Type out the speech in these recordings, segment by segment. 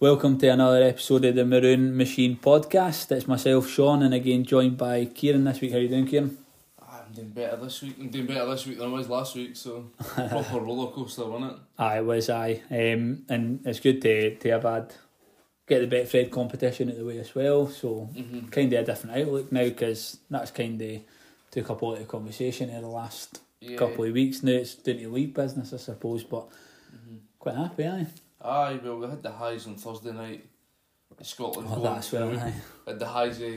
Welcome to another episode of the Maroon Machine podcast. It's myself, Shaun, and again joined by Kieran this week. How are you doing, Kieran? I'm doing better this week. I'm doing better this week than I was last week, so proper roller coaster, wasn't it? Aye, it was I. Um, and it's good to, to have had get the Betfred competition out the way as well. So Mm-hmm. kind of a different outlook now because that's kind of took up all of conversation in the last Yeah. couple of weeks. Now it's doing to league business, I suppose, but Mm-hmm. quite happy, aye. Aye, well, we had the highs on Thursday night. In Scotland Oh, that's well, aye. Had the highs, uh,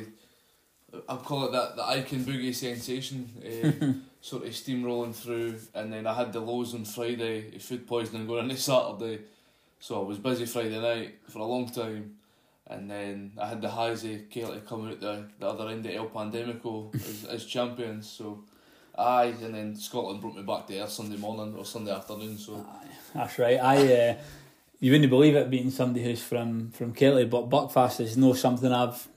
I'll call it that the Icon Boogie sensation, uh, sort of steamrolling through. And then I had the lows on Friday, food poisoning going into Saturday. So I was busy Friday night for a long time. And then I had the highs of Kelty coming out the, the other end of El Pandemico as, as champions. So, aye, and then Scotland brought me back to earth Sunday morning or Sunday afternoon. So, Aye, that's right. I uh, you wouldn't believe it being somebody who's from from Kelty, but Buckfast is no something I've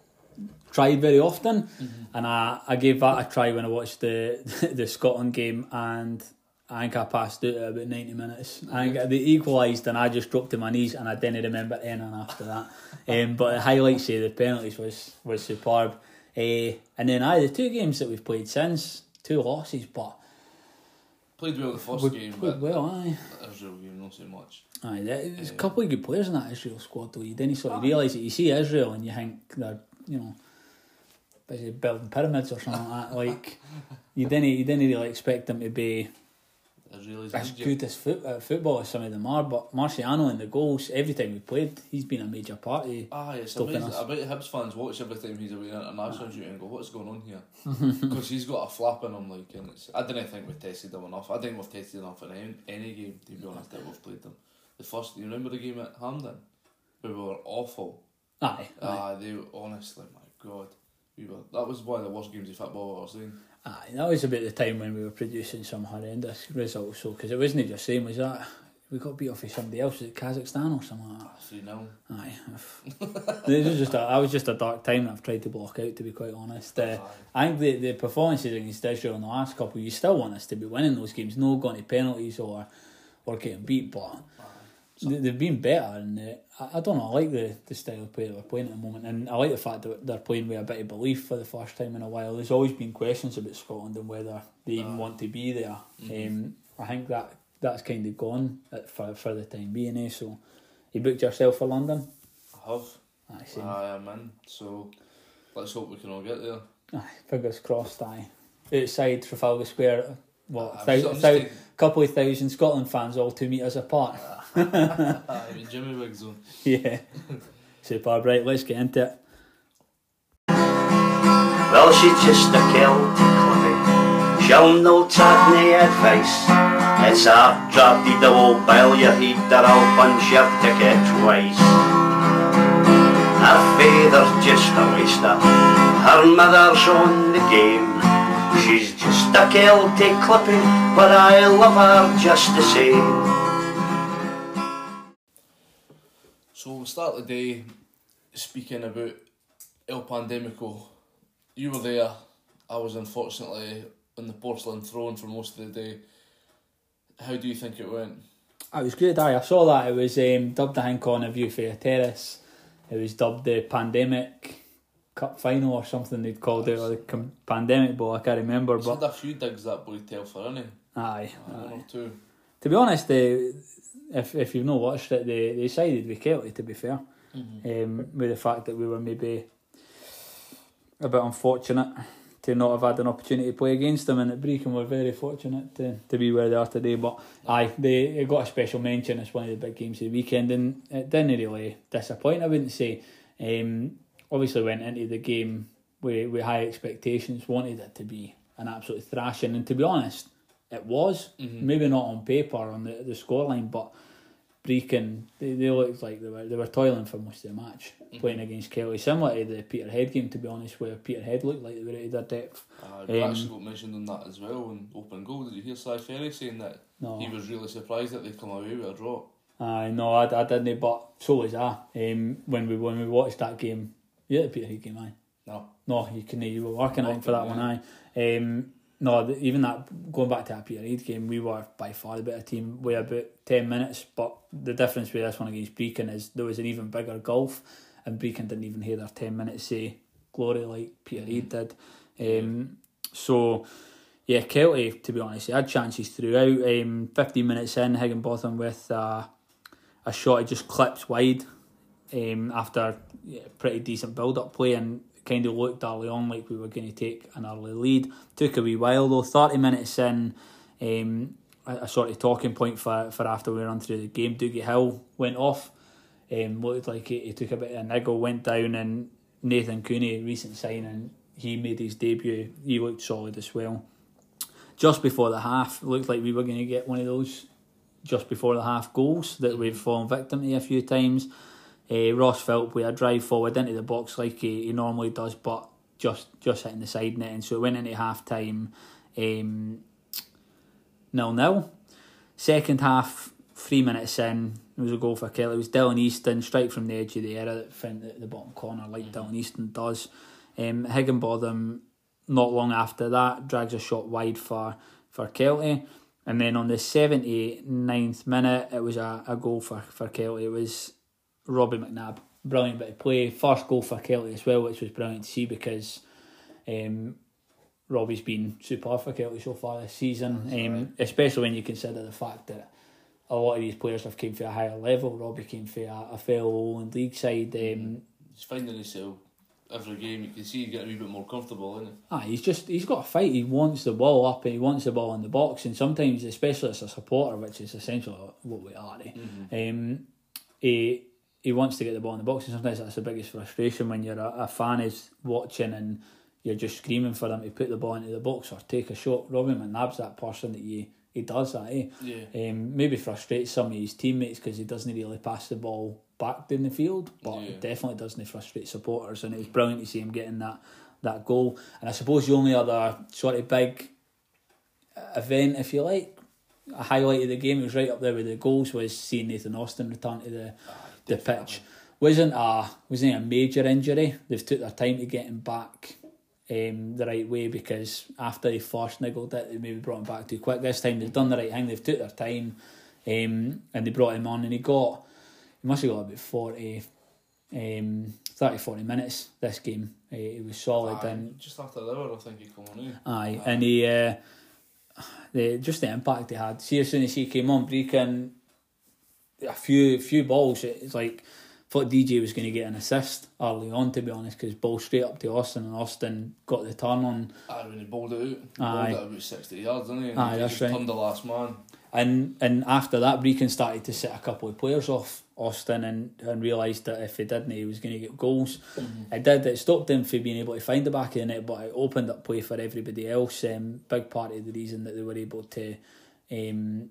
tried very often, and I, I gave that a try when I watched the the Scotland game, and I think I passed out at about ninety minutes. I think they equalised, and I just dropped to my knees, and I didn't remember anything after that. Um, but the highlights of the penalties was was superb. Uh, and then I the two games that we've played since two losses, but played well the first we game, played but well. Aye. Israel game not so much. Aye, there- there's a couple um, of good players in that Israel squad though. You didn't sort of realise it. You see Israel and you think they're, you know, busy building pyramids or something like that. Like you didn't you didn't really expect them to be Israelis as good as foot, at football as some of them are. But Marciano in the goals, every time we played, he's been a major part of ah, Aye, it's Stopping amazing. us. I bet Hibs fans watch every time he's away on international duty and go, "What's going on here?" Because he's got a flap in him, like, and it's. I didn't think we tested him enough. I think we've tested enough in any, any game. To be honest, that we've played them. The first, you remember the game at Hampden, where we were awful. Aye, aye. Ah, they were- honestly, my God, we were. That was one of the worst games of football I've ever seen. Aye, that was about the time when we were producing some horrendous results. So because it wasn't just saying was that we got beat off of somebody else, was it Kazakhstan or something like that. Ah, Three 0 Aye, it was just a, that was just a dark time that I've tried to block out. To be quite honest, uh, I think the the performances against Israel in the last couple, you still want us to be winning those games, no going to penalties or or getting beat, but they, they've been better. And uh, I, I don't know, I like the, the style of play that we're playing at the moment, and I like the fact that they're playing with a bit of belief for the first time in a while. There's always been questions about Scotland and whether they even Aye. want to be there. Um, I think that that's kind of gone at, for for the time being. Eh? So, you booked yourself for London. I have. Aye, same. I am in. So let's hope we can all get there. Aye, fingers crossed, aye. Outside Trafalgar Square, what, I'm thou- just- I'm just thou- taking- couple of thousand Scotland fans all two metres apart. Jimmy Wiggs on. yeah. Superb, right, let's get into it. Well, she's just a Kelty clippy. She'll no take nae advice. It's a drafty double bill you heed that I'll punch your ticket twice. Her father's just a waster. Her mother's on the game. She's just a Kelty clippy, but I love her just the same. So we'll start the day speaking about El Pandemico. You were there. I was unfortunately on the porcelain throne for most of the day. How do you think it went? It was good, aye. I saw that. It was um, dubbed, the think, on a view for a terrace. It was dubbed the Pandemic Cup Final or something they'd called it, or the com- Pandemic Bowl, I can't remember. He's But had a few digs that boy Telfer, hasn't he? aye, One or two. To be honest, the, if if you've not watched it, they, they sided with Kelty, to be fair. um, with the fact that we were maybe a bit unfortunate to not have had an opportunity to play against them and at Brechin we're very fortunate to, to be where they are today. But aye they it got a special mention as one of the big games of the weekend and it didn't really disappoint I wouldn't say. Um, obviously went into the game with, with high expectations wanted it to be an absolute thrashing and to be honest it was maybe not on paper on the, the scoreline but Brechin, they, they looked like they were they were toiling for most of the match, playing against Kelty. Similar to the Peterhead game, to be honest, where Peterhead looked like they were out of their depth. Uh, Um, actually got mentioned in that as well in open goal. Did you hear Si Ferry saying that No. he was really surprised that they'd come away with a draw? I no, I, I didn't, but so was I. Um, when we when we watched that game, yeah, the Peterhead game, aye. No. No, you can you were working think, for that one, aye. Um, no, even that going back to that Peterhead game, we were by far the better team. We about ten minutes, but the difference with this one against Brechin is there was an even bigger gulf, and Brechin didn't even hear their ten minutes say glory like Peterhead did. Um, so yeah, Kelty, to be honest, he had chances throughout. Um, 15 minutes in, Higginbotham with uh, a shot he just clips wide um, after yeah, pretty decent build up play and kind of looked early on like we were going to take an early lead. Took a wee while though, 30 minutes in, um, a, a sort of talking point for, for after we run through the game. Dougie Hill went off, um, looked like he, he took a bit of a niggle, went down, and Nathan Cooney, recent signing, he made his debut. He looked solid as well. Just before the half, looked like we were going to get one of those just before the half goals that we've fallen victim to a few times. Uh, Ross Philp with a drive forward into the box like he, he normally does, but just just hitting the side net, and so it went into half time um, nil nil. Second half, three minutes in, it was a goal for Kelty. It was Dylan Easton, strike from the edge of the area that found the, the bottom corner, like mm-hmm. Dylan Easton does. Um, Higginbotham, not long after that, drags a shot wide for, for Kelty. And then on the 79th minute, it was a, a goal for, for Kelty. It was Robbie McNabb. Brilliant bit of play. First goal for Kelty as well, which was brilliant to see because um, Robbie's been super for Kelty so far this season, um, especially when you consider the fact that a lot of these players have came from a higher level. Robbie came from a, a fellow and league side. Um, he's finding himself every game. You can see he's getting a wee bit more comfortable, isn't he? Ah, he's just he's got a fight. He wants the ball up and he wants the ball in the box. And sometimes, especially as a supporter, which is essentially what we are, eh? mm-hmm. um, he he wants to get the ball in the box. And sometimes that's the biggest frustration when you're a, a fan is watching and you're just screaming for them to put the ball into the box or take a shot. Robbie McNabb's that person that you he does that. Eh? Yeah. Um, maybe frustrates some of his teammates because he doesn't really pass the ball back down the field, but yeah. it definitely doesn't frustrate supporters. And it was brilliant to see him getting that that goal. And I suppose the only other sort of big event, if you like, a highlight of the game, it was right up there with the goals, was seeing Nathan Austin return to the the pitch. Wasn't a wasn't a major injury. They've took their time to get him back um, the right way because after they first niggled it, they maybe brought him back too quick. This time they've done the right thing. They've took their time, um, and they brought him on, and he got he must have got about 40, um, 30, 40 minutes this game. Uh, he was solid aye, and just after the hour, I think he came on. In. Aye, aye, and he uh, the just the impact he had. See, as soon as he came on, breaking a few few balls, it's like thought DJ was going to get an assist early on, to be honest, because ball straight up to Austin, and Austin got the turn on. Aye, when he bowled it out, Aye. bowled it about 60 yards, didn't he? And Aye, he that's just right. turned the last man. And and after that, Brechin started to set a couple of players off Austin and, and realised that if he didn't, he was going to get goals. Mm-hmm. It did. It stopped him from being able to find the back of the net, but it opened up play for everybody else. Um, big part of the reason that they were able to um,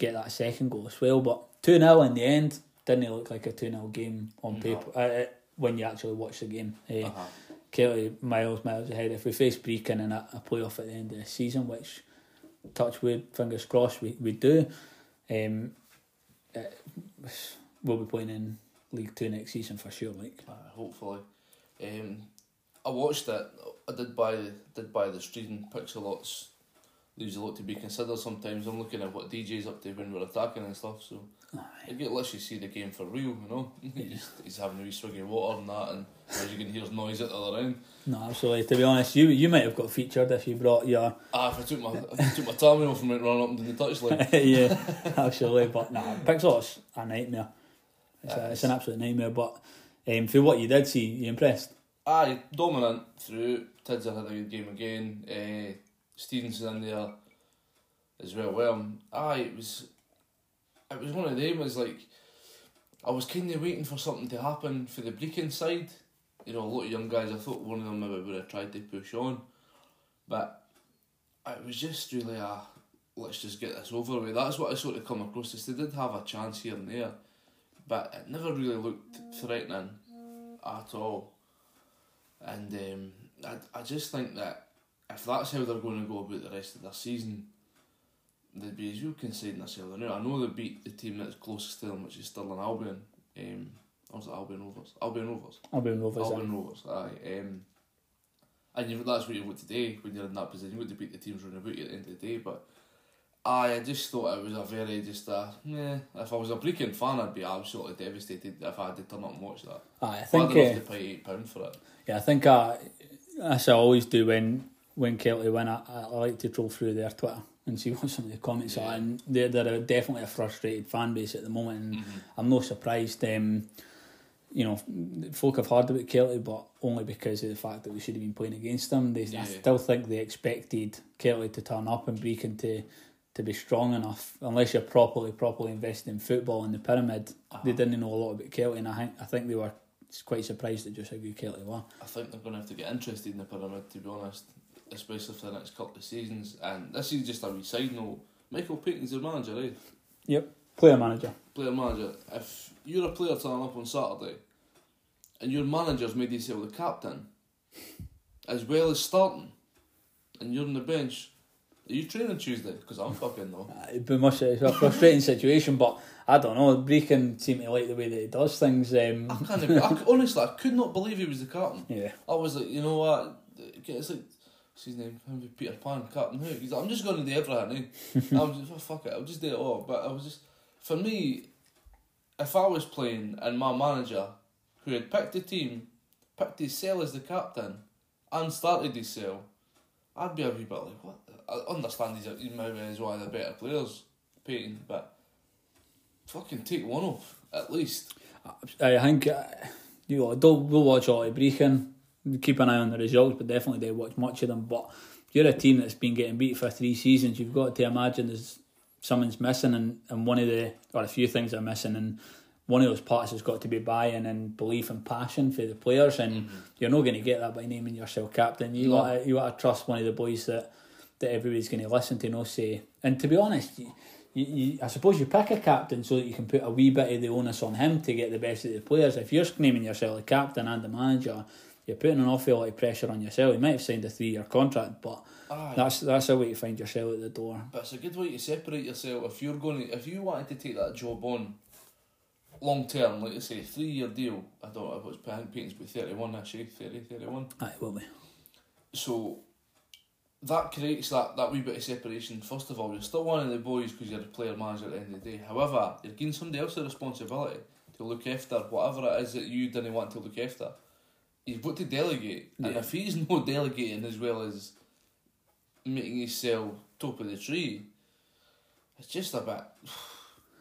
get that second goal as well. But 2 0 in the end didn't look like a 2 0 game on No. paper uh, when you actually watch the game. Uh, Uh-huh. Kelty miles, miles ahead. If we face Brechin in a, a playoff at the end of the season, which touch wood, fingers crossed, we, we do, um, it, we'll be playing in League Two next season for sure. Like, hopefully. Um, I watched it. I did buy did buy the Streeden Pixelots. Leaves a lot to be considered sometimes. I'm looking at what DJ's up to when we're attacking and stuff, so I get literally see the game for real, you know. he's, he's having a wee swig of water and that, and as you can hear noise at the other end. no, absolutely. To be honest, you you might have got featured if you brought your Ah, if I took my if I took my tammy off and went running up and down the touchline. yeah, absolutely. But nah, Pixel's a nightmare. It's, a, it's an absolute nightmare. But um, for what you did see, you impressed. Aye, dominant through. Tidser had a good game again. Uh, Stevenson in there as well. Well, aye, it was it was one of them. Was like I was kind of waiting for something to happen for the Brechin side. You know, a lot of young guys. I thought one of them maybe would have tried to push on, but it was just really a let's just get this over with. That's what I sort of come across. Is they did have a chance here and there, but it never really looked threatening at all. And um, I, I just think that if that's how they're going to go about the rest of their season, they'd be as you conceding themselves. I know, I know they beat the team that's closest to them, which is Stirling Albion. Um, or was it Albion Rovers? Albion Rovers. Be Rovers. Albion Rovers, aye. Um, and you, that's what you want today when you're in that position. You want to beat the teams running about you at the end of the day, but. I I just thought it was a very just a yeah. If I was a Brechin fan, I'd be absolutely devastated if I had to turn up and watch that. Aye, I I'd think have uh, to pay eight pound for it. yeah, I think I, as I always do when when Kelty win, I, I like to troll through their Twitter and see what some of the comments Yeah. are, and they're they're definitely a frustrated fan base at the moment, and Mm-hmm. I'm no surprised. Um, you know, folk have heard about Kelty, but only because of the fact that we should have been playing against them. They, I still think they expected Kelty to turn up and Brechin to to be strong enough. Unless you're properly properly invested in football in the pyramid, they didn't know a lot about Kelty, and I think I think they were quite surprised at just how good Kelty were. I think they're going to have to get interested in the pyramid, to be honest, especially for the next couple of seasons. And this is just a wee side note. Michael Paton's their manager, eh? Yep, player manager. Player manager. If you're a player turning up on Saturday and your manager's made you sell the captain, as well as starting, and you're on the bench, are you training Tuesday? Because I'm fucking though. Uh, It'd be much it's a frustrating situation, but I don't know. Brechin seem to like the way that he does things. I Um, can't. I, honestly, I could not believe he was the captain. yeah, I was like, you know what? It's like, his name? Peter Pan, Captain Hook. He's like, I'm just going to do everything. I was just, oh, fuck it, I'll just do it all. But I was just, for me, if I was playing and my manager, who had picked the team, picked his cell as the captain, and started his cell, I'd be a wee bit like, what? I understand he's, a, he maybe one of the better players, Paton, but fucking take one off, at least. I think uh, you know, don't we'll watch all of Brechin. Keep an eye on the results, but definitely do watch much of them. But you're a team that's been getting beat for three seasons. You've got to imagine there's something's missing, and, and one of the or a few things are missing, and one of those parts has got to be buy-in and belief and passion for the players, and mm-hmm. you're not going to get that by naming yourself captain. You No. to, you want to trust one of the boys that that everybody's going to listen to, no say. And to be honest. You, you, you, I suppose you pick a captain so that you can put a wee bit of the onus on him to get the best of the players. If you're naming yourself a captain and a manager, you're putting an awful lot of pressure on yourself. You might have signed a three year contract, but Aye. that's that's a way to find yourself at the door. But it's a good way to separate yourself if you're going to, if you wanted to take that job on long term, like I say, three year deal. I don't know if it's I think about thirty one actually, 30, 31. Aye, will be. So that creates that, that wee bit of separation. First of all, you're still one of the boys because you're a player manager at the end of the day. However, you're giving somebody else the responsibility to look after whatever it is that you didn't want to look after. You've got to delegate, and if he's not delegating as well as making himself top of the tree, it's just a bit.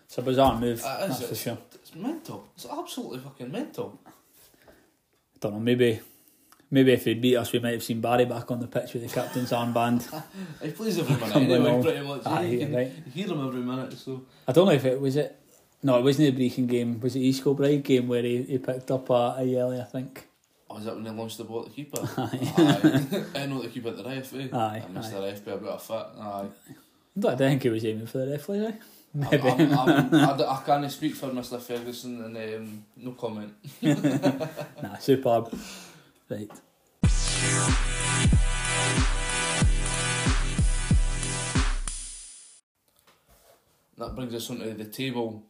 It's a bizarre move, It that's for sure. it's mental. It's absolutely fucking mental. I don't know, maybe maybe if he'd beat us, we might have seen Barry back on the pitch with the captain's armband. He plays every minute anyway, pretty much. Aye, you can right. hear him every minute, so. I don't know if it was it. No, it wasn't the Brechin game. Was it East Kilbride game where he, he picked up a, a yelly? I think. Oh, is that when they launched the ball at the keeper? Aye. Aye. I know the keeper at the ref, eh? Aye, I missed aye. the ref by about a foot. Aye. I don't think he was aiming for the referee. eh? I'm, Maybe. I'm, I'm, I, I can't speak for Mr. Ferguson and um, no comment. nah, superb. Right. That brings us onto the table.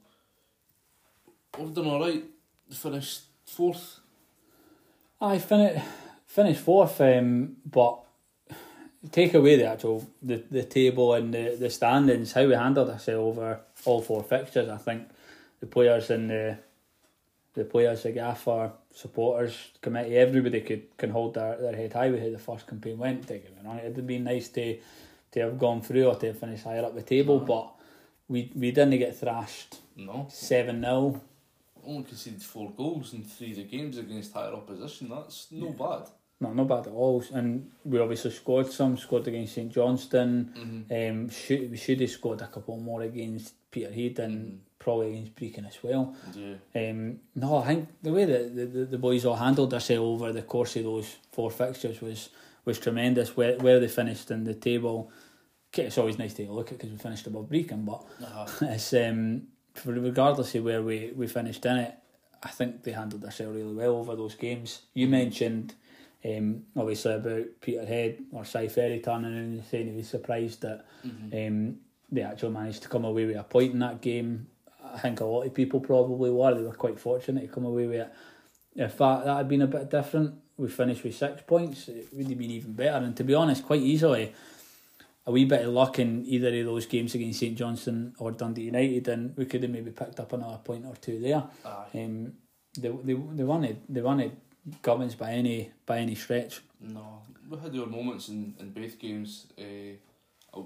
We've done alright. Finished fourth. I fin- finished fourth, um, but take away the actual the, the table and the, the standings, how we handled ourselves over all four fixtures. I think the players and the the players, the gaffer, supporters, committee, everybody could can hold their, their head high with how the first campaign went. Take it it'd have been nice to to have gone through or to have finished higher up the table, but we we didn't get thrashed No. seven 0 Only conceded four goals in three of the games against higher opposition. That's no bad. No, not bad at all. And we obviously scored some. Scored against St Johnstone. Mhm. Um, should, we should have scored a couple more against Peterhead and probably against Brechin as well. Yeah. Um, no, I think the way that the, the, the boys all handled themselves over the course of those four fixtures was was tremendous. Where where they finished in the table, it's always nice to look at because we finished above Brechin, but Uh-huh. it's um, regardless of where we, we finished in it, I think they handled themselves really well over those games. You mentioned um, obviously about Peterhead or Si Ferry turning in and saying he was surprised that Mhm. um, they actually managed to come away with a point in that game. I think a lot of people probably were. They were quite fortunate to come away with it. if that, that had been a bit different, we finished with six points, it would have been even better. And to be honest, quite easily, a wee bit of luck in either of those games against St Johnstone or Dundee United, and we could have maybe picked up another point or two there. Aye. Um, they they they weren't they weren't by any by any stretch. No, we had our moments in, in both games. Uh, I,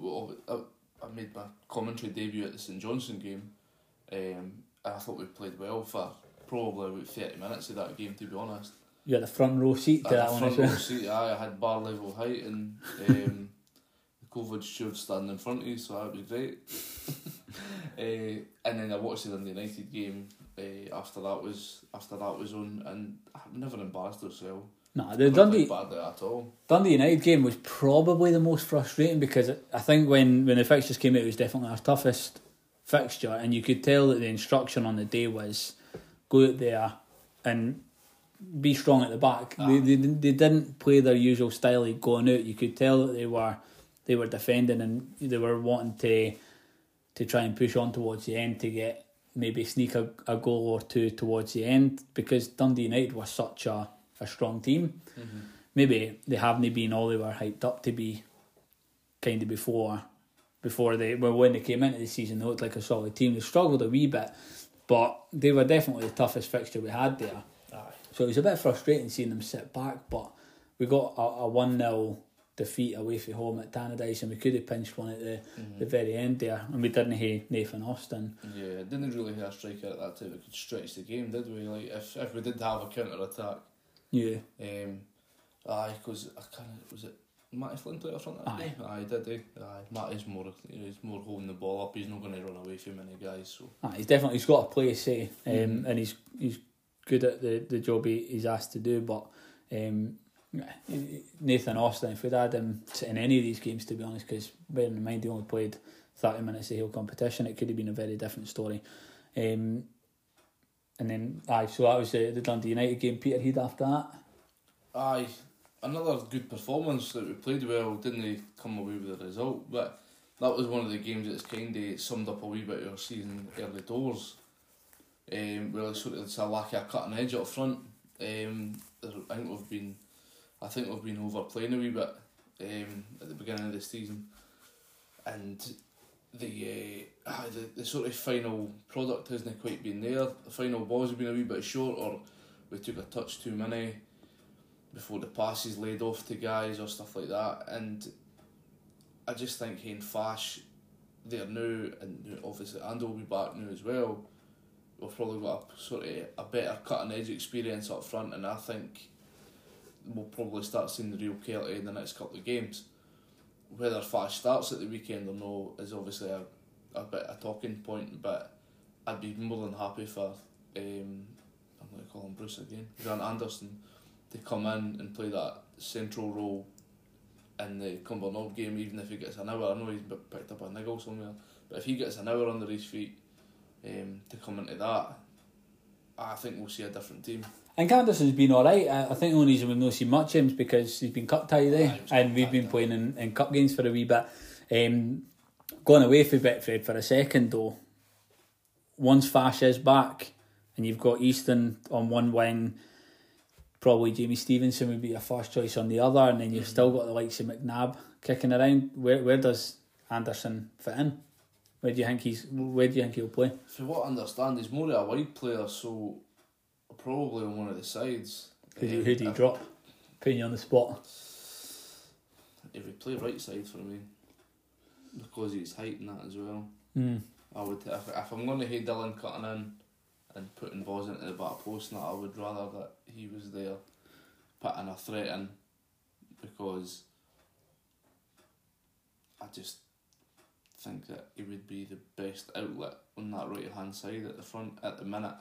I, I made my commentary debut at the St Johnstone game. Um, I thought we played well for probably about 30 minutes of that game, to be honest. You had the front row seat to I that a one front as row well. seat, aye, I had bar level height and um, COVID steward standing in front of you, so that would be great. uh, and then I watched the United game uh, after that was after that was on, and I've never embarrassed ourselves. Nah, the Dundee at all. Dundee United game was probably the most frustrating because I think when, when the fixtures came out, it was definitely our toughest fixture, and you could tell that the instruction on the day was go out there and be strong at the back. They, they they didn't play their usual style of going out. You could tell that they were they were defending and they were wanting to to try and push on towards the end to get maybe sneak a, a goal or two towards the end because Dundee United was such a, a strong team. Mm-hmm. Maybe they haven't been all they were hyped up to be kind of before before they well when they came into the season they looked like a solid team. They struggled a wee bit but they were definitely the toughest fixture we had there. So it was a bit frustrating seeing them sit back but we got a, a 1-0 defeat away from home at Tannadice and we could have pinched one at the, the very end there and we didn't have Nathan Austin Yeah, didn't really have a striker at that time that could stretch the game, did we? Like if if we did have a counter attack, yeah um, aye, because I kind of was it Matty Flynn played up front that Aye. day. Aye, did he? Aye, Matty's more he's more holding the ball up. He's not going to run away from many guys. So Ah, he's definitely he's got a place, eh? Um, Mhm. and he's he's good at the, the job he, he's asked to do. But um, Nathan Austin, if we'd had him in any of these games, to be honest, because bearing in mind he only played thirty minutes of whole competition, it could have been a very different story. Um, and then aye, so that was the, the Dundee United game. Peterhead after that. aye, another good performance that we played well. Didn't they come away with a result? But that was one of the games that's kind of summed up a wee bit of our season early doors. Um, well, sort of it's a lack of cutting edge up front. Um, I think we've been, I think we've been overplaying a wee bit um, at the beginning of the season, and the, uh, ah, the the sort of final product hasn't quite been there. The final balls have been a wee bit short, or we took a touch too many before the passes laid off to guys or stuff like that. And I just think Hayne Fash, they're new, and obviously Andy will be back now as well. We've probably got a sort of a better cutting edge experience up front, and I think we'll probably start seeing the real Kelty in the next couple of games. Whether Fash starts at the weekend or no is obviously a, a bit a talking point, but I'd be more than happy for um, I'm going to call him Bruce again, Grant Anderson, to come in and play that central role in the Cumbernauld game, even if he gets an hour. I know he's picked up a niggle somewhere, but if he gets an hour under his feet um, to come into that, I think we'll see a different team. I think Anderson's been alright. I, I think the only reason we've not seen much him is because he's been cup tied there, he was and we've been playing in, in cup games for a wee bit. Um, going away from Betfred for a second though, once Fash is back and you've got Easton on one wing, probably Jamie Stevenson would be a first choice on the other, and then you've still got the likes of McNabb kicking around. Where where does Anderson fit in? Where do you think he's? Where do you think he'll play? For what I understand, he's more of a wide player, so probably on one of the sides. Who do, you- who do you drop? Putting you on the spot. If we play right side for me, because his height and that as well. Mm. I would if, if I'm going to hate Dylan cutting in and putting balls into the back post and that, I would rather that he was there putting a threat in because I just think that he would be the best outlet on that right hand side at the front at the minute.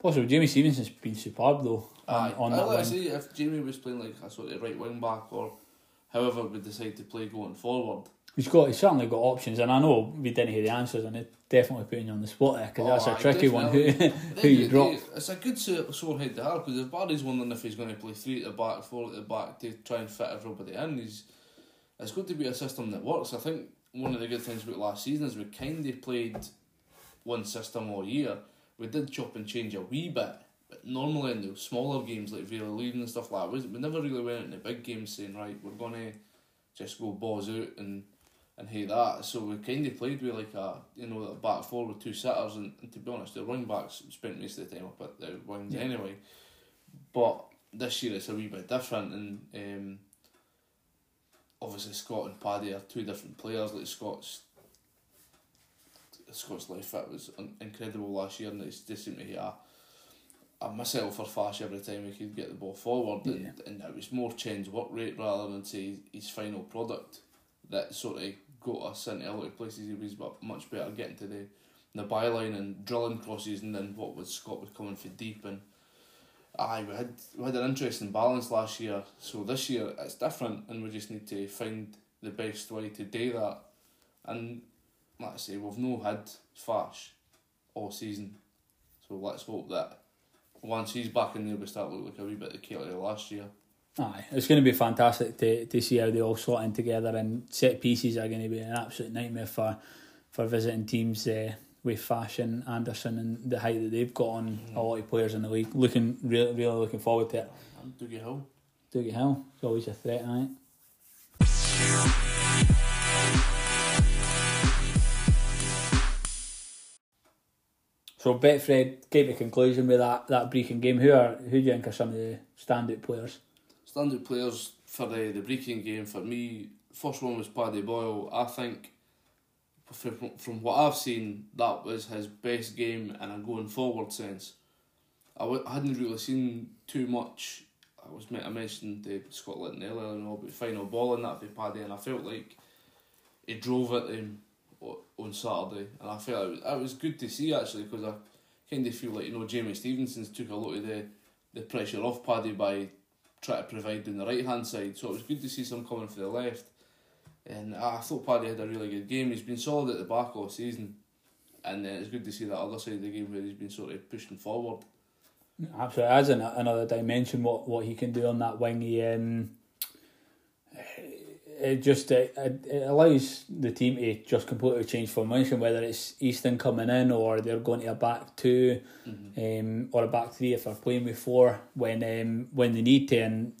Possible. Jamie Stevenson's been superb though on, Aye, on I that like to say if Jamie was playing like a sort of right wing back or however we decide to play going forward. He's got. He's certainly got options, and I know we didn't hear the answers, and it's definitely putting you on the spot there because Oh, that's a aye, tricky one. Who who you drop? they- It's a good sore head to have because if Barry's wondering if he's going to play three at the back, four at the back to try and fit everybody in, he's, it's got to be a system that works. I think one of the good things about last season is we kind of played one system all year. We did chop and change a wee bit, but normally in the smaller games like Vale Leithen and stuff like that, we, we never really went into big games saying right we're gonna just go balls out and and hate that. So we kind of played with like a you know a back four with two sitters, and, and to be honest, the running backs spent most of the time up at the wings Yeah. anyway. But this year it's a wee bit different, and um, obviously Scott and Paddy are two different players. Like Scott's Scott's life fit was incredible last year, and it's just seemed to hit a a missile for Fash every time he could get the ball forward, and, Yeah. and it was more change work rate rather than say his final product that sort of got us into a lot of places. He was bu- much better getting to the the byline and drilling crosses, and then what was Scott was coming for deep and. Aye, we had we had an interesting balance last year. So this year it's different, and we just need to find the best way to do that. And like I say, we've no had Fash all season, so let's hope that once he's back in there, we start looking like a wee bit of Kelty last year. Aye, it's going to be fantastic to, to see how they all slot in together, and set pieces are going to be an absolute nightmare for for visiting teams uh, with Fashion, Anderson, and the height that they've got on a lot of players in the league. Looking really, really looking forward to it. And Dougie Hill. Dougie Hill, it's always a threat, aye. So Betfred came to conclusion with that that Brechin game. Who are who do you think are some of the standout players? Standout players for the the Brechin game for me. First one was Paddy Boyle. I think from, from what I've seen, that was his best game in a going forward sense. I w- I hadn't really seen too much. I was I mentioned the Scotland earlier and all, but final ball in that for Paddy, and I felt like he drove at him on Saturday, and I felt it was, it was good to see actually because I kind of feel like you know Jamie Stevenson's took a lot of the the pressure off Paddy by trying to provide on the right hand side. So it was good to see some coming for the left. And I thought Paddy had a really good game. He's been solid at the back all season. And uh, it's good to see that other side of the game where he's been sort of pushing forward. Absolutely, as an, another dimension, what what he can do on that wing, he um, it just it, it allows the team to just completely change formation, whether it's Easton coming in or they're going to a back 2 um, or a back three if they're playing with four when um, when they need to, and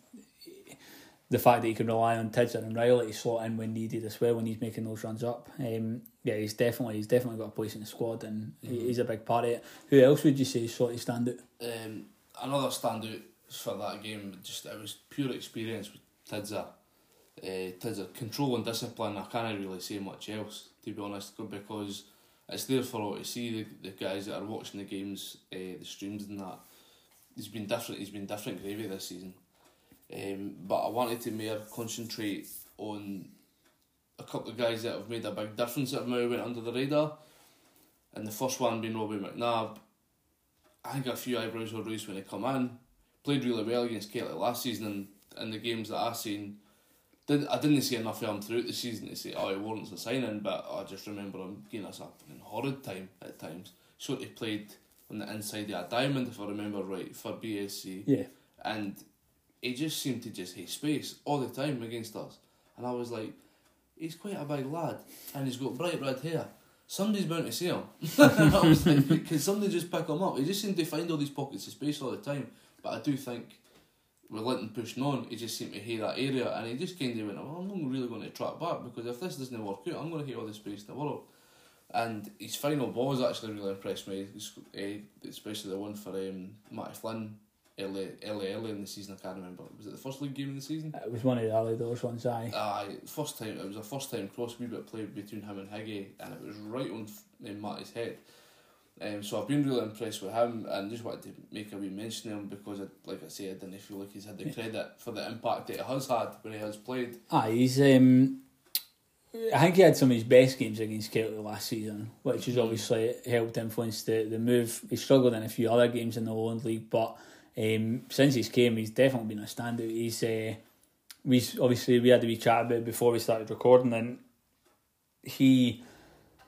the fact that he can rely on Tidser and Riley to slot in when needed as well when he's making those runs up. Um, yeah, he's definitely he's definitely got a place in the squad and he he's a big part of it. Who else would you say is sort of stand out? Um, another standout for that game, just it was pure experience with Tidza. Uh, Tidza, control and discipline, I can't really say much else, to be honest, because it's there for all to see, the, the guys that are watching the games, uh, the streams and that. He's been different, he's been different gravy this season. Um, but I wanted to more concentrate on a couple of guys that have made a big difference that have now went under the radar. And the first one being Robbie McNabb. I think a few eyebrows were raised when he come in. Played really well against Kelty last season and in the games that I've seen. Did I didn't see enough of him throughout the season to say, oh, he warrants a signing, but I just remember him giving us a fucking horrid time at times. Sort of played on the inside of a diamond, if I remember right, for BSC Yeah. and he just seemed to just hate space all the time against us. And I was like, he's quite a big lad, and he's got bright red hair. Somebody's bound to see him. I was like, can somebody just pick him up? He just seemed to find all these pockets of space all the time. But I do think Linton pushing on, he just seemed to hate that area, and he just kind of went, well, I'm not really going to track back because if this doesn't work out, I'm going to hate all the space in the world. And his final ball was actually really impressed me, eh, especially the one for um, Matty Flynn early, early, early in the season. I can't remember. Was it the first league game in the season? It was one of the early doors ones, aye. Aye, first time. It was a first time cross wee bit play between him and Higgy, and it was right on in Matty's head. Um, so I've been really impressed with him, and just wanted to make a wee mention of him because, I, like I said, I didn't feel like he's had the credit for the impact that he has had when he has played. Aye, he's. Um, I think he had some of his best games against Kelty last season, which has obviously helped influence the, the move. He struggled in a few other games in the Lowland League, but um, since he's came, he's definitely been a standout. He's uh, we obviously we had a wee chat about it before we started recording, and he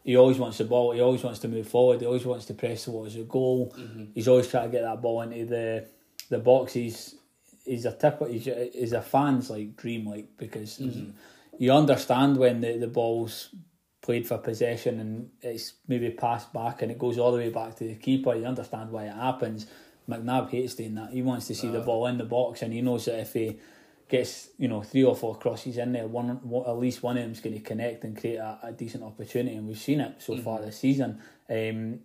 he always wants the ball. He always wants to move forward. He always wants to press towards the goal. Mm-hmm. He's always trying to get that ball into the the box. He's he's a tip. He's he's a fan's like dream, like because mm-hmm. you understand when the the ball's played for possession and it's maybe passed back and it goes all the way back to the keeper. You understand why it happens. McNabb hates doing that. He wants to see the ball in the box, and he knows that if he gets you know three or four crosses in there, one, one at least one of them's going to connect and create a, a decent opportunity. And we've seen it so far this season. Um,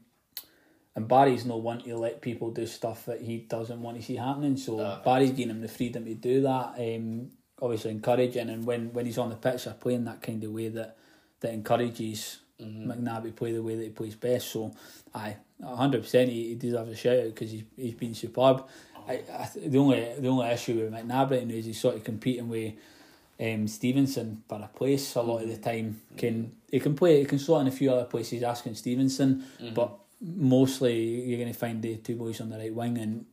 and Barry's no one to let people do stuff that he doesn't want to see happening. So No. Barry's giving him the freedom to do that. Um, obviously encouraging, and when, when he's on the pitch, they're playing that kind of way that that encourages McNabb to play the way that he plays best. So, aye, hundred percent, he, he deserves a shout out because he's he's been superb. I, I, the only the only issue with McNabb is he's sort of competing with um, Stevenson for a place a lot of the mm-hmm. time. Mm-hmm. Can he can play? He can slot in a few other places asking Stevenson, mm-hmm. but mostly you're going to find the two boys on the right wing, and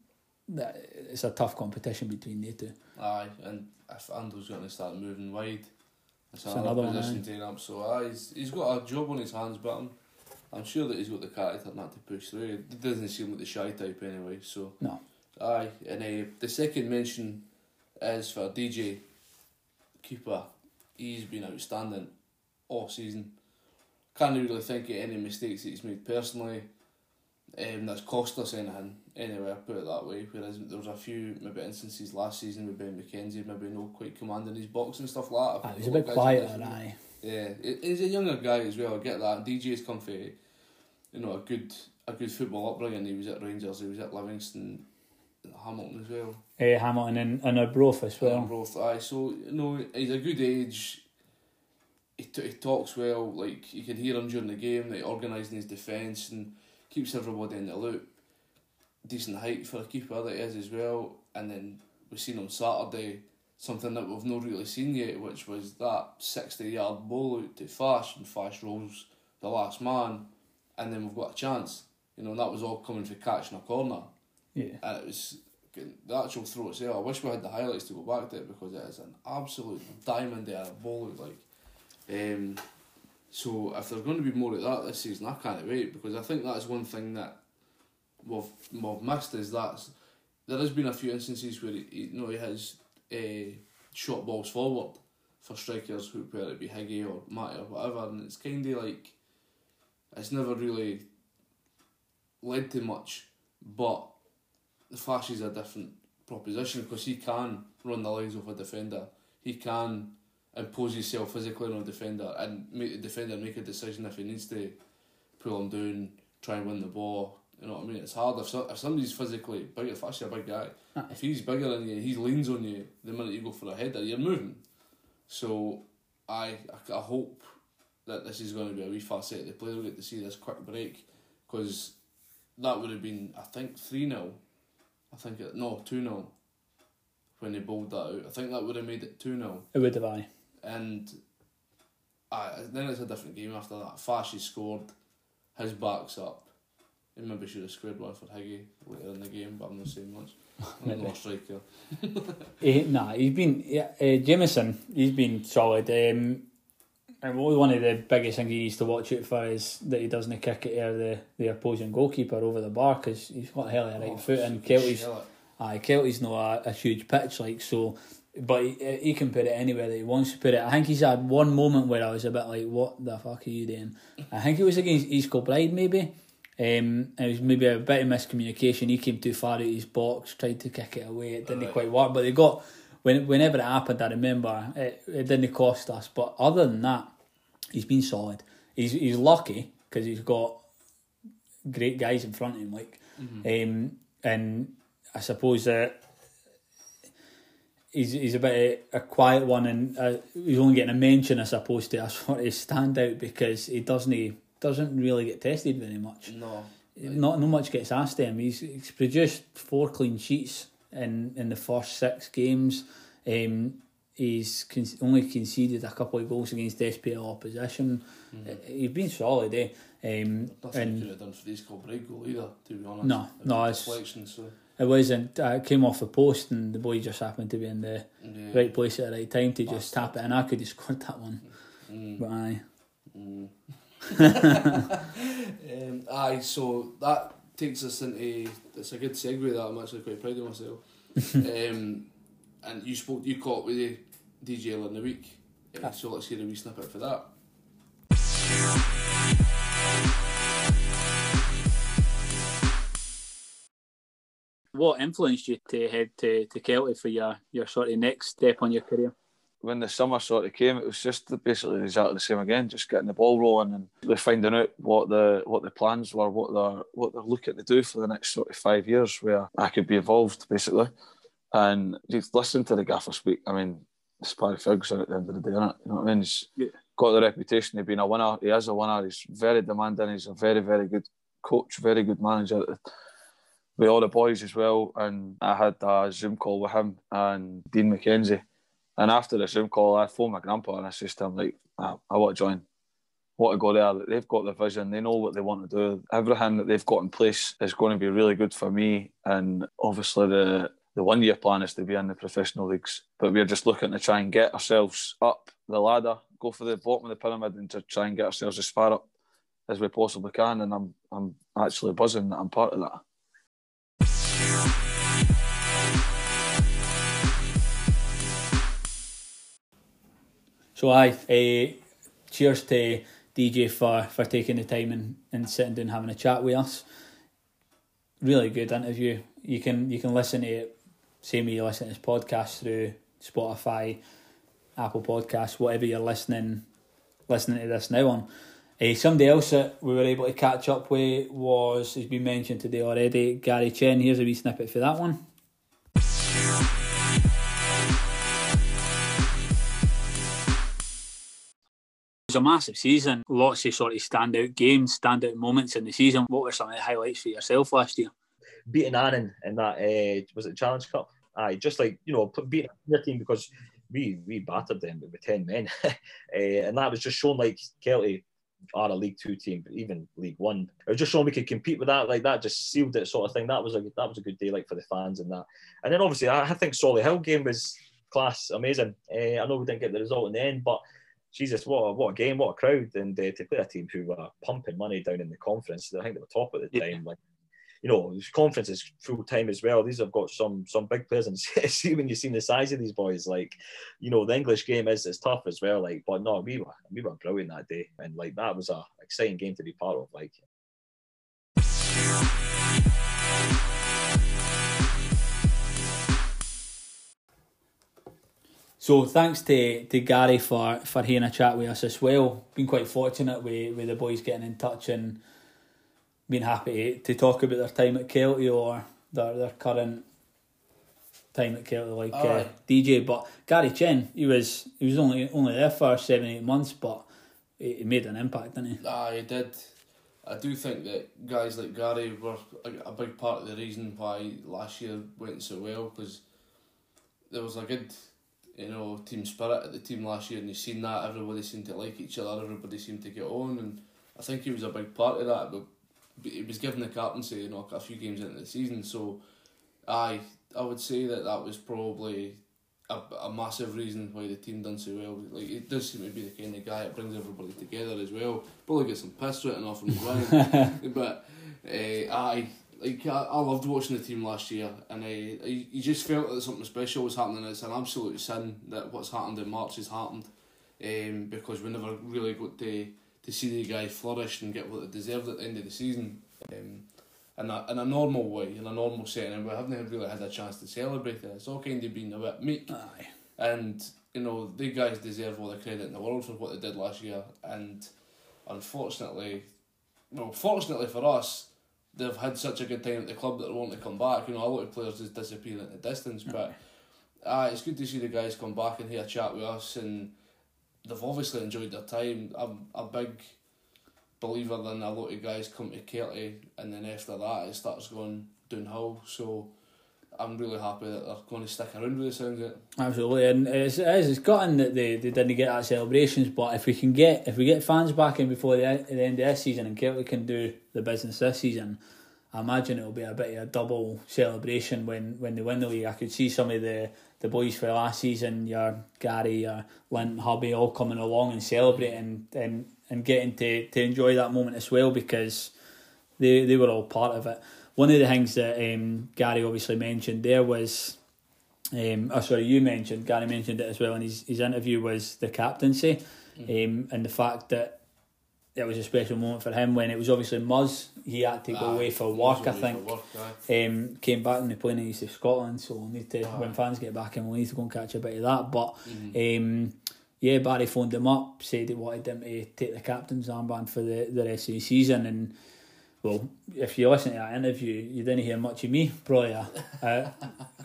that, it's a tough competition between the two. Aye, and if Ando's going to start moving wide, it's It's another, another position taken up. So aye, he's, he's got a job on his hands, but I'm, I'm sure that he's got the character not to push through. He doesn't seem like the shy type anyway. So No, aye, and uh, the second mention is for DJ keeper. He's been outstanding all season. Can't really think of any mistakes that he's made personally. Um, that's cost us anything. Anyway, I put it that way. Whereas there was a few maybe instances last season with Ben McKenzie, maybe not quite commanding his box and stuff like that. aye, he was a bit quieter. Aye, Yeah, he's a younger guy as well. I get that. DJ's come for, you know, a good a good football upbringing. He was at Rangers. He was at Livingston, Hamilton as well. uh, Hamilton and and Arbroath as well. Both, aye. So you know, he's a good age. He, t- he talks well. Like you can hear him during the game. Like organising his defence and keeps everybody in the loop. Decent height for a keeper that he is as well. And then we've seen on Saturday something that we've not really seen yet, which was that sixty yard ball out to Fash and Fash rolls the last man, and then we've got a chance. You know, and that was all coming for catching a corner Yeah, and it was the actual throw itself. I wish we had the highlights to go back to it because it is an absolute diamond there, ball like. Um, so if there's going to be more of that this season, I can't wait because I think that's one thing that we've, we've missed is that there has been a few instances where he, he, you know, he has uh, shot balls forward for strikers, who whether it be Higgy or Matty or whatever, and it's kind of like it's never really led to much, but the Flash is a different proposition because he can run the lines off a defender. He can impose himself physically on a defender and make the defender make a decision if he needs to pull him down, try and win the ball. You know what I mean? It's hard if, so, if somebody's physically bigger. If actually a big guy, Aye. if he's bigger than you, he leans on you. The minute you go for a header, you're moving. So I I, I hope that this is going to be a wee facet of the play. We'll get to see this quick break because that would have been I think three 0 I think it, no two 0 when they bowled that out. I think that would have made it two 0 it would have I. and aye, then it's a different game after that. Fashy scored, his back's up. He maybe should have squared one for Higgy later in the game, but I'm not saying much. I'm not striker. He, nah, he's been yeah, uh, Jamieson. He's been solid. Um, and one of the biggest things he needs to watch out for is that he doesn't kick it at the, the opposing goalkeeper over the bar because he's got a hell of a right Oh, foot and Kelty's aye Kelty's not a, a huge pitch like so, but he, he can put it anywhere that he wants to put it. I think he's had one moment where I was a bit like, "What the fuck are you doing?" I think it was against East Kilbride maybe. Um, it was maybe a bit of miscommunication. He came too far out of his box, tried to kick it away. It didn't Right. quite work, but they got when whenever it happened. I remember it, it didn't cost us, but other than that, he's been solid. He's he's lucky because he's got great guys in front of him, like, um, and I suppose that he's he's a bit of a quiet one, and uh, he's only getting a mention, I suppose, to a sort of standout because he doesn't he doesn't really get tested very much. No. Not not much gets asked of him. He's, he's produced four clean sheets in in the first six games. Um, he's con- only conceded a couple of goals against SPL opposition. Uh, He's been solid, eh? Um, Nothing he and could have done for these Kilbride goal either, to be honest. No, It no, was it's- deflection, so it wasn't. Uh, it came off the post, and the boy just happened to be in the yeah. right place at the right time to just tap it, and I could have scored that one. Mm. But aye, Mm. um, aye, so that takes us into it's a good segue that I'm actually quite proud of myself. um, and you spoke, you caught with the DJ in the week, uh, so let's hear a wee snippet for that. What influenced you to head to, to Kelty for your, your sort of next step on your career? when the summer sort of came, it was just basically exactly the same again, just getting the ball rolling and really finding out what the what the plans were, what they're what they're looking to do for the next sort of five years, where I could be involved basically, and just listen to the gaffer speak. I mean, it's Barry Ferguson at the end of the day, isn't it? You know what I mean? He's yeah. got the reputation of being a winner. He is a winner. He's very demanding. He's a very very good coach, very good manager. With all the boys as well, and I had a Zoom call with him and Dean McKenzie and after the Zoom call, I phoned my grandpa and I said to him, like, I, I want to join. I want to go there. They've got the vision. They know what they want to do. Everything that they've got in place is going to be really good for me. And obviously, the the one year plan is to be in the professional leagues. But we're just looking to try and get ourselves up the ladder, go for the bottom of the pyramid, and to try and get ourselves as far up as we possibly can. And I'm I'm actually buzzing that I'm part of that. So I uh, cheers to DJ for, for taking the time and, and sitting down having a chat with us. Really good interview. You can you can listen to it same way you listen to this podcast through Spotify, Apple Podcasts, whatever you're listening listening to this now on. Uh, somebody else that we were able to catch up with was, has been mentioned today already, Gary Chen. Here's a wee snippet for that one. It was a massive season. Lots of sort of standout games, standout moments in the season. What were some of the highlights for yourself last year? Beating Annan in that uh, was it Challenge Cup? Aye, just like you know, beating their team because we we battered them with ten men, uh, and that was just showing like Kelty are a League Two team, but even League One. It was just showing we could compete with that, like that, just sealed it, sort of thing. That was a that was a good day, like for the fans and that. And then obviously, I, I think Solihull game was class, amazing. Uh, I know we didn't get the result in the end, but Jesus, what a, what a game, what a crowd, and uh, to play a team who were pumping money down in the conference. I think they were top at the time. Like, you know, this conference is full time as well. These have got some some big players, and see when you see the size of these boys, like, you know, the English game is is tough as well. Like, but no, we were we were brilliant that day, and like that was a exciting game to be part of. Like. So thanks to, to Gary for, for having a chat with us as well. Been quite fortunate with, with the boys getting in touch and being happy to, talk about their time at Kelty or their, their current time at Kelty like uh, DJ. But Gary Chen, he was he was only only there for seven eight months, but he, he made an impact, didn't he? Ah, he did. I do think that guys like Gary were a, a big part of the reason why last year went so well because there was a good you know, team spirit at the team last year, and you've seen that everybody seemed to like each other, everybody seemed to get on, and I think he was a big part of that. But he was given the captaincy, you know, a few games into the season, so I I would say that that was probably a, a massive reason why the team done so well. Like it does seem to be the kind of guy that brings everybody together as well. Probably get some piss written off him but uh, I like I, I loved watching the team last year, and uh, you just felt that something special was happening. It's an absolute sin that what's happened in March has happened, um, because we never really got to to see the guy flourish and get what they deserved at the end of the season. Um, in a, in a normal way, in a normal setting, and we haven't really had a chance to celebrate it. It's all kind of been a bit meek. Aye. And, you know, the guys deserve all the credit in the world for what they did last year. And unfortunately, well, fortunately for us, they've had such a good time at the club that they want to come back. You know, a lot of players just disappear in the distance, but uh, it's good to see the guys come back and hear a chat with us, and they've obviously enjoyed their time. I'm a big believer than a lot of guys come to Kelty, and then after that it starts going downhill. So. I'm really happy that they're going to stick around with the sounds it. Absolutely, and it's, it is, it's gutting that they, they didn't get that celebrations. But if we can get if we get fans back in before the, the end of this season, and Kelty can do the business this season, I imagine it'll be a bit of a double celebration when, when they win the league. I could see some of the, the boys for last season, your Gary, your Lint, Hubby, all coming along and celebrating and, and getting to, to enjoy that moment as well because they, they were all part of it one of the things that um, Gary obviously mentioned there was, um, oh sorry, you mentioned Gary mentioned it as well in his his interview was the captaincy, mm. um, and the fact that it was a special moment for him when it was obviously Muzz. He had to go Aye, away for work, I think. work. Um, came back and they playing against Scotland, so we'll need to Aye. when fans get back in, we'll need to go and catch a bit of that. But Mhm. um, yeah, Barry phoned him up, said he wanted him to take the captain's armband for the, the rest of the season. And well, if you listen to that interview, you didn't hear much of me. Probably a, a,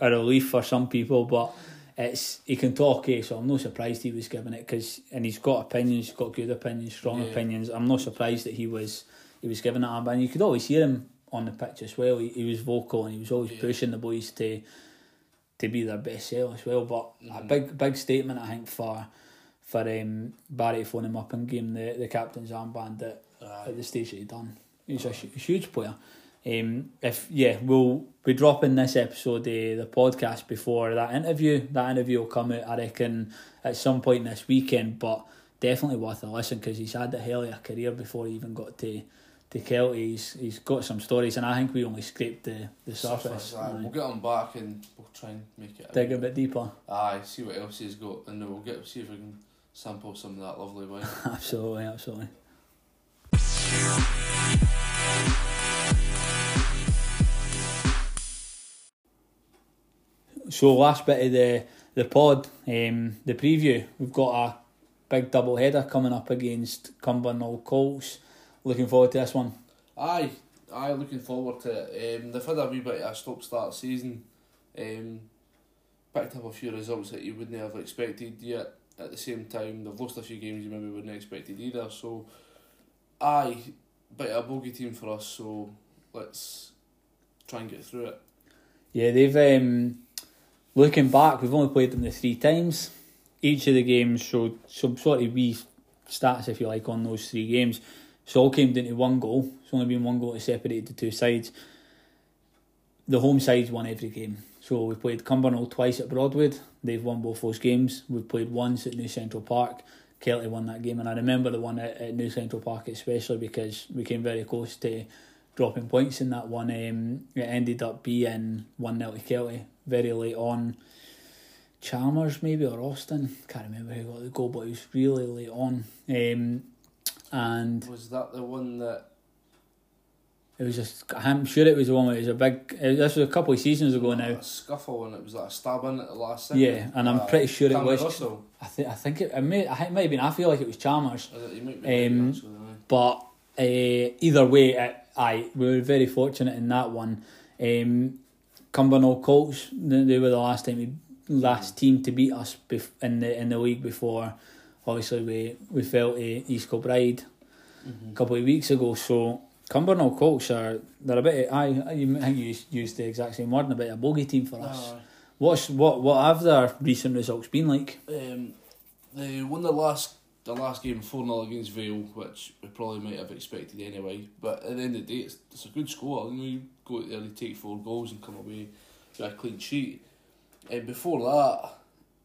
a relief for some people, but it's he can talk, eh? So I'm not surprised he was giving it because and he's got opinions, he's got good opinions, strong Yeah. opinions. I'm not surprised that he was he was giving that armband. You could always hear him on the pitch as well. He, he was vocal and he was always Yeah. pushing the boys to to be their best self as well. But a Mhm. big big statement I think for for um, Barry to phone him up and give him the, the captain's armband at, Aye. at the stage that he done. He's a, hu- huge player. Um, if yeah, we'll be dropping this episode of the podcast before that interview. That interview will come out, I reckon, at some point this weekend. But definitely worth a listen because he's had a hell of a career before he even got to to Kelty. He's he's got some stories, and I think we only scraped the the surface. Aye. We'll get him back and we'll try and make it. Dig a bit deeper. Aye, see what else he's got, and then we'll get see if we can sample some of that lovely wine. Absolutely, absolutely. So last bit of the the pod, um, the preview. We've got a big double header coming up against Cumbernauld Colts. Looking forward to this one. Aye, aye, looking forward to it. Um, they've had a wee bit of a stop start season. Um, picked up a few results that you wouldn't have expected yet. At the same time, they've lost a few games you maybe wouldn't have expected either. So, aye, bit of a bogey team for us. So let's try and get through it. Yeah, they've um, looking back, we've only played them the three times. Each of the games showed some sort of wee stats, if you like, on those three games. So all came down to one goal. It's only been one goal to separate the two sides. The home sides won every game. So we played Cumbernauld twice at Broadwood. They've won both those games. We've played once at New Central Park. Kelty won that game, and I remember the one at, at New Central Park especially because we came very close to dropping points in that one. Um, it ended up being 1 0 to Kelty very late on. Chalmers, maybe, or Austin. Can't remember who got the goal, but it was really late on. Um, and Was that the one that? it was just, I'm sure it was the one where it was a big, it, this was a couple of seasons ago now. A scuffle and it was like a stab in at the last second. Yeah, and I'm Aye. pretty sure it was. Russell. I, th- I think it, it, may, I think it might have been, I feel like it was Chalmers. You might be Um, actually. But uh, either way, it, aye, we were very fortunate in that one. Um, Cumbernauld Colts, they they were the last time, we, last team to beat us bef- in the in the league before. Obviously, we we fell to East Kilbride a couple of weeks ago. So Cumbernauld Colts are they're a bit. I you I think you used- the exact same word, a bit of a bogey team for us. Aye. What's what what have their recent results been like? Um, they won the last the last game four 0 against Vale, which we probably might have expected anyway. But at the end of the day, it's, it's a good score. You know, you go out there, you take four goals and come away with a clean sheet. And before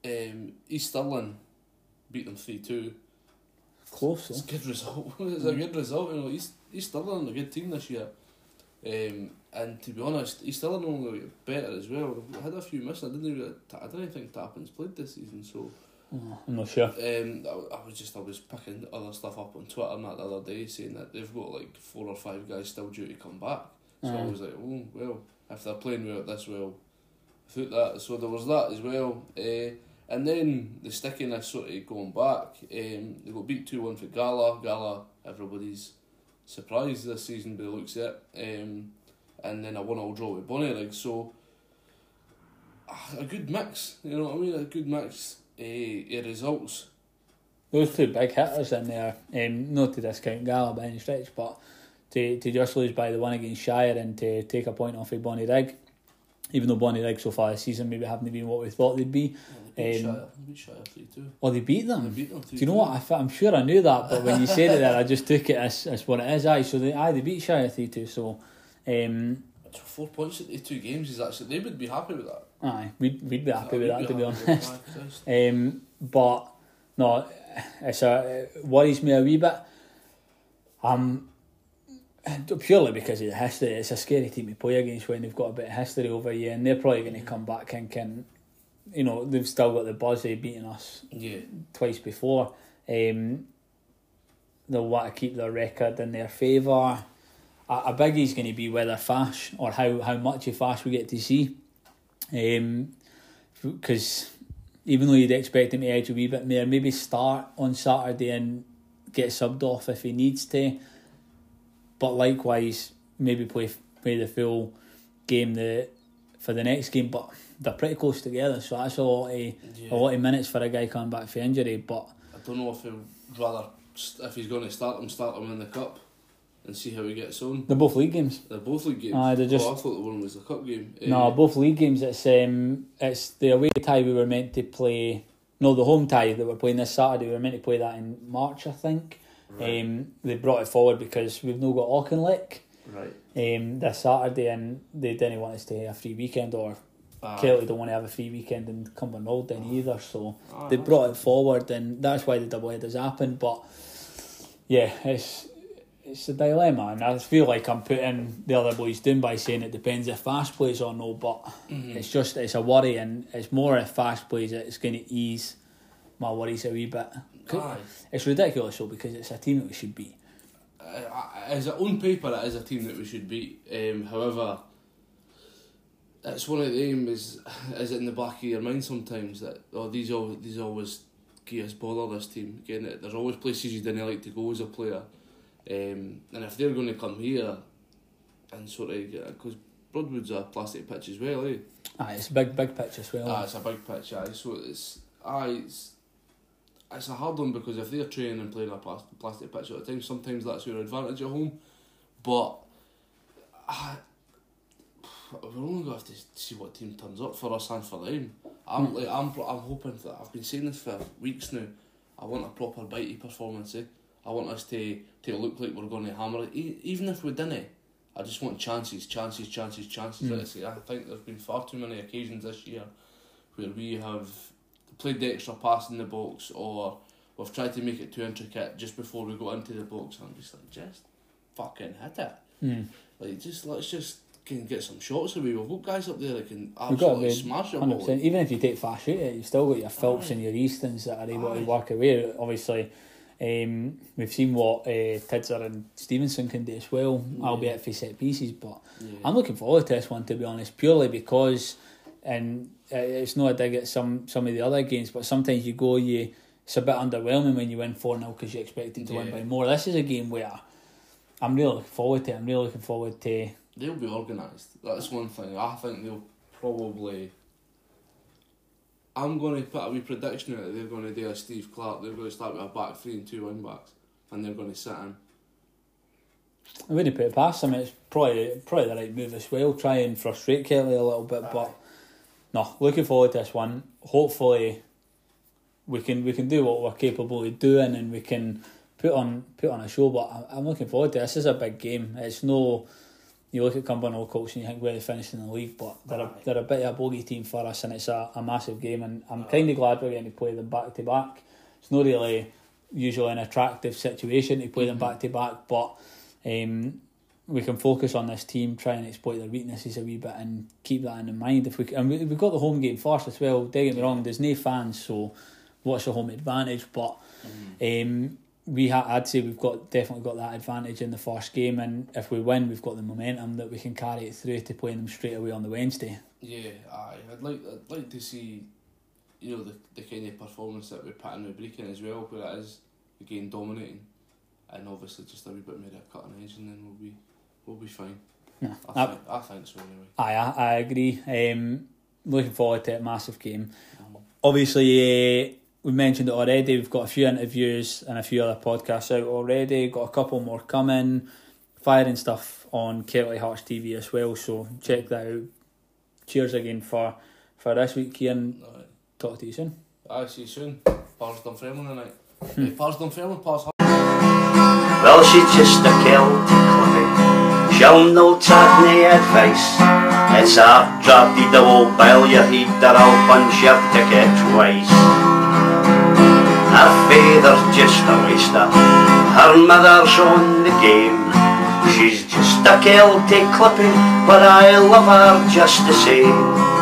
that, um, East Stirling beat them three two. Close. It's a good result. it's a good result. You know, East East Stirling are a good team this year. Um, and to be honest, East Stirling only better as well. We had a few misses. I didn't even, I didn't think Tappin's played this season, so. Oh, I'm not sure. Um, I, I was just I was picking other stuff up on Twitter and that the other day saying that they've got like four or five guys still due to come back. So I was like, oh well, if they're playing well this well, without that. So there was that as well. Uh, and then the stickiness sort of going back. Um, they got beat two one for Gala. Gala, everybody's surprised this season by the looks of it. Um, and then a one all draw with Bonnyrigg So a good mix, you know what I mean? A good mix uh, results. Those two big hitters in there, um, not to discount Gala by any stretch, but to, to just lose by the one against Shire and to take a point off of Bonnyrigg, even though Bonnyrigg so far this season maybe haven't been what we thought they'd be. They Um, Shire. They beat Shire three two. Or they beat They them. beat them Do you know what? I, I'm sure I knew that, but when you said it there, I just took it as, as what it is. Aye, so they, aye, they beat Shire 3 2. So, um, Four points at the two games is actually they would be happy with that. Aye, we'd, we'd be happy with that, to be honest. Um, but no, it's a, it worries me a wee bit. Um, purely because of the history. It's a scary team to play against when they've got a bit of history over you, and they're probably going to come back thinking, you know, they've still got the buzz of beating us Yeah. twice before. Um, they'll want to keep their record in their favour. A, a biggie's going to be whether Fash or how, how much of Fash we get to see. Because um, even though you'd expect him to edge a wee bit more, maybe start on Saturday and get subbed off if he needs to. But likewise, maybe play play the full game the for the next game. But they're pretty close together, so that's a lot of Yeah. a lot of minutes for a guy coming back from injury. But I don't know if he'd rather if he's going to start him, start him in the cup, and see how he gets on. they're both league games. They're both league games. Aye, they're just- Oh, I thought the one was the cup game. Eh, No, both league games. It's um, it's the away tie we were meant to play. No, the home tie that we're playing this Saturday. We were meant to play that in March, I think. Right. Um, they brought it forward because we've now got Auchinleck right. um, this Saturday, and they didn't want us to have a free weekend, or Aye. Kelty don't want to have a free weekend in Cumbernauld then either. So Aye, they brought it forward, and that's why the double headers happened. But yeah, it's it's a dilemma, and I feel like I'm putting the other boys down by saying it depends if Fash plays or no. But Mhm. it's just it's a worry, and it's more if Fash plays it, it's going to ease my worries a wee bit. Aye. It's ridiculous though because it's a team that we should beat. Uh, as on paper, it is a team that we should beat. Um, however, it's one of them is is it in the back of your mind sometimes that oh these always these always give us bother this team. Again, there's always places you didn't like to go as a player, um, and if they're going to come here and sort of because Broadwood's a plastic pitch as well, eh? Aye, it's a big big pitch as well. Ah, it's a big pitch, aye. So it's aye, it's it's a hard one because if they're training and playing a plas- plastic pitch at the time, sometimes that's your advantage at home. But I, we're only going to have to see what team turns up for us and for them. I'm like I'm I'm hoping that I've been saying this for weeks now. I want a proper bitey performance. Eh? I want us to to look like we're going to hammer it, e- even if we didn't. I just want chances, chances, chances, chances. Like I I think there's been far too many occasions this year where we have played the extra pass in the box or we've tried to make it too intricate just before we go into the box. I'm just like, just fucking hit it. Mm. Like, just let's just can get some shots away. We've got guys up there that can absolutely smash it. Even if you take fast shoot it, you've still got your Phelps and your Eastons that are able Aye. to work away. Obviously, um, we've seen what uh, Tidser and Stevenson can do as well, Yeah. albeit for set pieces. But Yeah. I'm looking forward to this one to be honest, purely because, and uh, it's not a dig at some some of the other games, but sometimes you go you. It's a bit underwhelming when you win 4 0 because you expected to win by more. This is a game where I'm really looking forward to it. I'm really looking forward to They'll be organised. That's one thing. I think they'll probably. I'm going to put a wee prediction out that they're going to do a Steve Clarke. They're going to start with a back three and two wing backs, and they're going to sit in. I wouldn't put it past them. It's probably probably the right move as well. Try and frustrate Kelty a little bit, but no. Looking forward to this one. Hopefully, we can we can do what we're capable of doing, and we can put on put on a show. But I- I'm looking forward to this. This is a big game. It's no. You look at Cumbernauld Colts and you think where they finished in the league, but they're a, they're a bit of a bogey team for us, and it's a, a massive game. And I'm kind of glad we're getting to play them back to back. It's not really usually an attractive situation to play them back to back, but um, we can focus on this team, try and exploit their weaknesses a wee bit, and keep that in mind. If we and we, we've got the home game first as well. Don't get me wrong, there's no fans, so what's the home advantage? But um, we ha- I'd say we've got definitely got that advantage in the first game, and if we win, we've got the momentum that we can carry it through to playing them straight away on the Wednesday. Yeah, aye. I'd like I'd like to see, you know, the the kind of performance that we put in with Brechin as well, where it is again dominating, and obviously just a wee bit more of a cutting edge, and then we'll be we'll be fine. Yeah, I I- think I think so anyway. Aye, I, I agree. Um, looking forward to it. Massive game. Obviously, uh, we mentioned it already. We've got a few interviews and a few other podcasts out already. Got a couple more coming. Firing stuff on Kelty Hearts TV as well. So check that out. Cheers again for for this week, Kieran. Aye. Talk to you soon. Aye, see you soon. Pars Dunfermline tonight. Hmm. hey, Pars Dunfermline, Pars Well, she's just a Celtic clippy. She'll no take nae advice. It's a drafty double bile you heed her up and she'll take it twice. Her father's just a waster. Her mother's on the game. She's just a Celtic clippy, but I love her just the same.